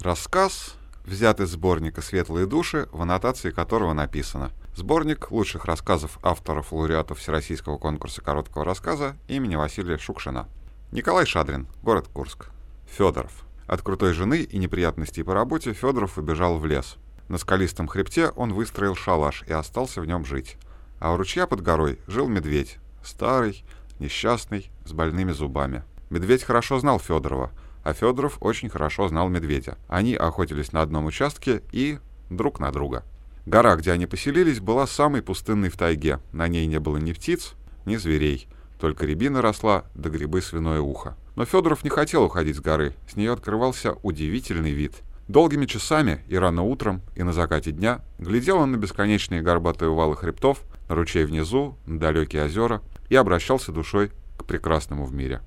Рассказ взят из сборника «Светлые души», в аннотации которого написано «Сборник лучших рассказов авторов-лауреатов Всероссийского конкурса короткого рассказа имени Василия Шукшина». Николай Шадрин, город Курск. Федоров. От крутой жены и неприятностей по работе Федоров убежал в лес. На скалистом хребте он выстроил шалаш и остался в нем жить. А у ручья под горой жил медведь. Старый, несчастный, с больными зубами. Медведь хорошо знал Федорова — а Федоров очень хорошо знал медведя. Они охотились на одном участке и друг на друга. Гора, где они поселились, была самой пустынной в тайге. На ней не было ни птиц, ни зверей. Только рябина росла, да грибы свиное ухо. Но Федоров не хотел уходить с горы. С нее открывался удивительный вид. Долгими часами и рано утром, и на закате дня глядел он на бесконечные горбатые увалы хребтов, на ручей внизу, на далекие озера и обращался душой к прекрасному в мире.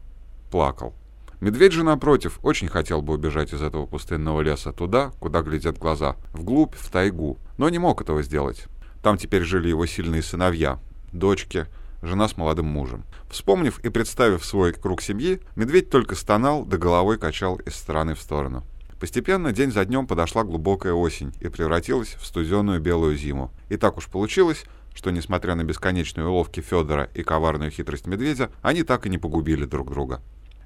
Плакал. Медведь же, напротив, очень хотел бы убежать из этого пустынного леса туда, куда глядят глаза, вглубь, в тайгу, но не мог этого сделать. Там теперь жили его сильные сыновья, дочки, жена с молодым мужем. Вспомнив и представив свой круг семьи, медведь только стонал, да головой качал из стороны в сторону. Постепенно день за днем подошла глубокая осень и превратилась в студеную белую зиму. И так уж получилось, что, несмотря на бесконечные уловки Федора и коварную хитрость медведя, они так и не погубили друг друга.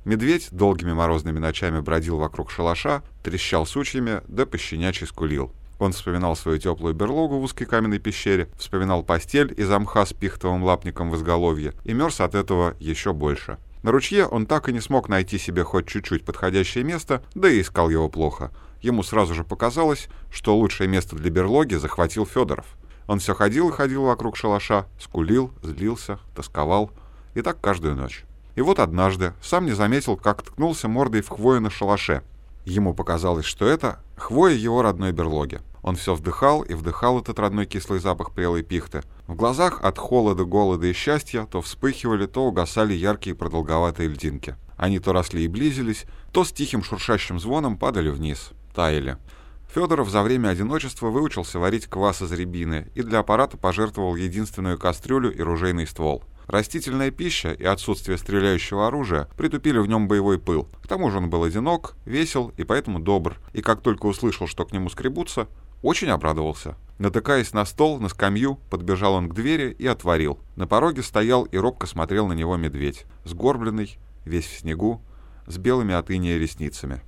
Медведь долгими морозными ночами бродил вокруг шалаша, трещал сучьями, да пощенячий скулил. Он вспоминал свою теплую берлогу в узкой каменной пещере, вспоминал постель из мха с пихтовым лапником в изголовье и мерз от этого еще больше. На ручье он так и не смог найти себе хоть чуть-чуть подходящее место, да и искал его плохо. Ему сразу же показалось, что лучшее место для берлоги захватил Федоров. Он все ходил и ходил вокруг шалаша, скулил, злился, тосковал. И так каждую ночь. И вот однажды сам не заметил, как ткнулся мордой в хвою на шалаше. Ему показалось, что это хвоя его родной берлоги. Он все вдыхал и вдыхал этот родной кислый запах прелой пихты. В глазах от холода, голода и счастья то вспыхивали, то угасали яркие продолговатые льдинки. Они то росли и близились, то с тихим шуршащим звоном падали вниз, таяли. Федоров за время одиночества выучился варить квас из рябины и для аппарата пожертвовал единственную кастрюлю и ружейный ствол. Растительная пища и отсутствие стреляющего оружия притупили в нем боевой пыл. К тому же он был одинок, весел и поэтому добр, и как только услышал, что к нему скребутся, очень обрадовался. Натыкаясь на стол, на скамью, подбежал он к двери и отворил. На пороге стоял и робко смотрел на него медведь, сгорбленный, весь в снегу, с белыми от иния ресницами.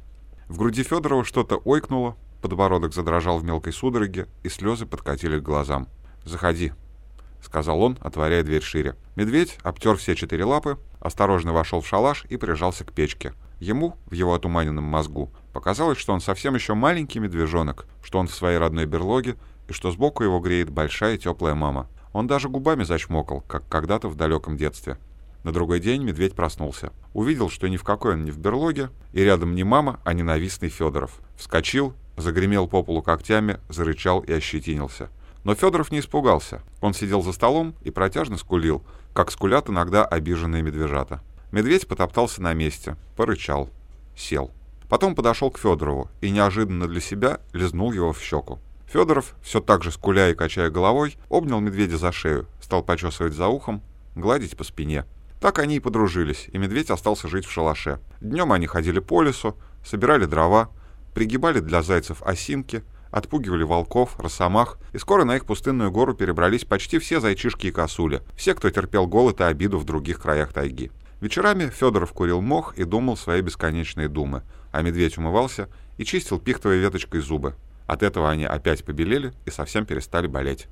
В груди Федорова что-то ойкнуло, подбородок задрожал в мелкой судороге, и слезы подкатили к глазам. «Заходи», — сказал он, отворяя дверь шире. Медведь обтер все четыре лапы, осторожно вошел в шалаш и прижался к печке. Ему, в его отуманенном мозгу, показалось, что он совсем еще маленький медвежонок, что он в своей родной берлоге и что сбоку его греет большая теплая мама. Он даже губами зачмокал, как когда-то в далеком детстве. На другой день медведь проснулся. Увидел, что ни в какой он не в берлоге, и рядом не мама, а ненавистный Федоров. Вскочил, загремел по полу когтями, зарычал и ощетинился. Но Федоров не испугался. Он сидел за столом и протяжно скулил, как скулят иногда обиженные медвежата. Медведь потоптался на месте, порычал, сел. Потом подошел к Федорову и неожиданно для себя лизнул его в щеку. Федоров, все так же скуля и качая головой, обнял медведя за шею, стал почесывать за ухом, гладить по спине. Так они и подружились, и медведь остался жить в шалаше. Днем они ходили по лесу, собирали дрова, пригибали для зайцев осинки, отпугивали волков, росомах, и скоро на их пустынную гору перебрались почти все зайчишки и косули, все, кто терпел голод и обиду в других краях тайги. Вечерами Федоров курил мох и думал свои бесконечные думы, а медведь умывался и чистил пихтовой веточкой зубы. От этого они опять побелели и совсем перестали болеть.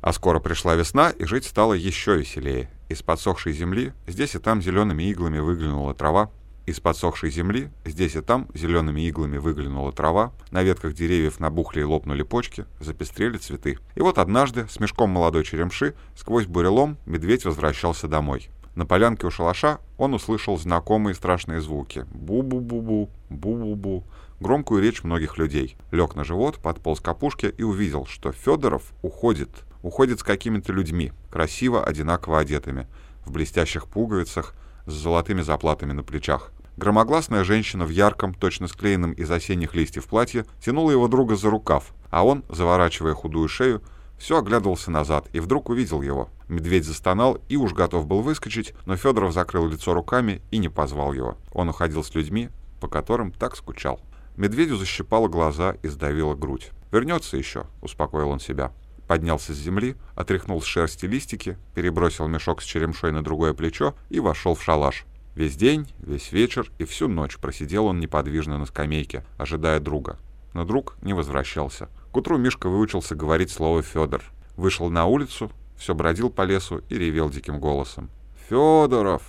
А скоро пришла весна, и жить стало еще веселее. Из подсохшей земли здесь и там зелеными иглами выглянула трава, из подсохшей земли, здесь и там, зелеными иглами выглянула трава, на ветках деревьев набухли и лопнули почки, запестрели цветы. И вот однажды, с мешком молодой черемши, сквозь бурелом медведь возвращался домой. На полянке у шалаша он услышал знакомые страшные звуки. Бу-бу-бу-бу, бу-бу-бу. Громкую речь многих людей. Лег на живот, подполз к опушке и увидел, что Федоров уходит. Уходит с какими-то людьми, красиво, одинаково одетыми, в блестящих пуговицах, с золотыми заплатами на плечах. Громогласная женщина в ярком, точно склеенном из осенних листьев платье тянула его друга за рукав, а он, заворачивая худую шею, все оглядывался назад и вдруг увидел его. Медведь застонал и уж готов был выскочить, но Федоров закрыл лицо руками и не позвал его. Он уходил с людьми, по которым так скучал. Медведю защипало глаза и сдавило грудь. «Вернется еще», — успокоил он себя. Поднялся с земли, отряхнул с шерсти листики, перебросил мешок с черемшой на другое плечо и вошел в шалаш. Весь день, весь вечер и всю ночь просидел он неподвижно на скамейке, ожидая друга. Но друг не возвращался. К утру Мишка выучился говорить слово «Федор». Вышел на улицу, все бродил по лесу и ревел диким голосом. «Федоров!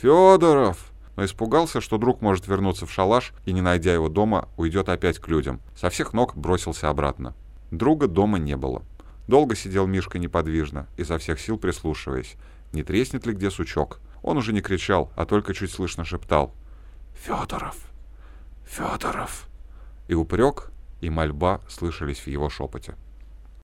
Федоров!» Но испугался, что друг может вернуться в шалаш и, не найдя его дома, уйдет опять к людям. Со всех ног бросился обратно. Друга дома не было. Долго сидел Мишка неподвижно, изо всех сил прислушиваясь. Не треснет ли где сучок? Он уже не кричал, а только чуть слышно шептал. «Федоров! Федоров!» И упрек, и мольба слышались в его шепоте.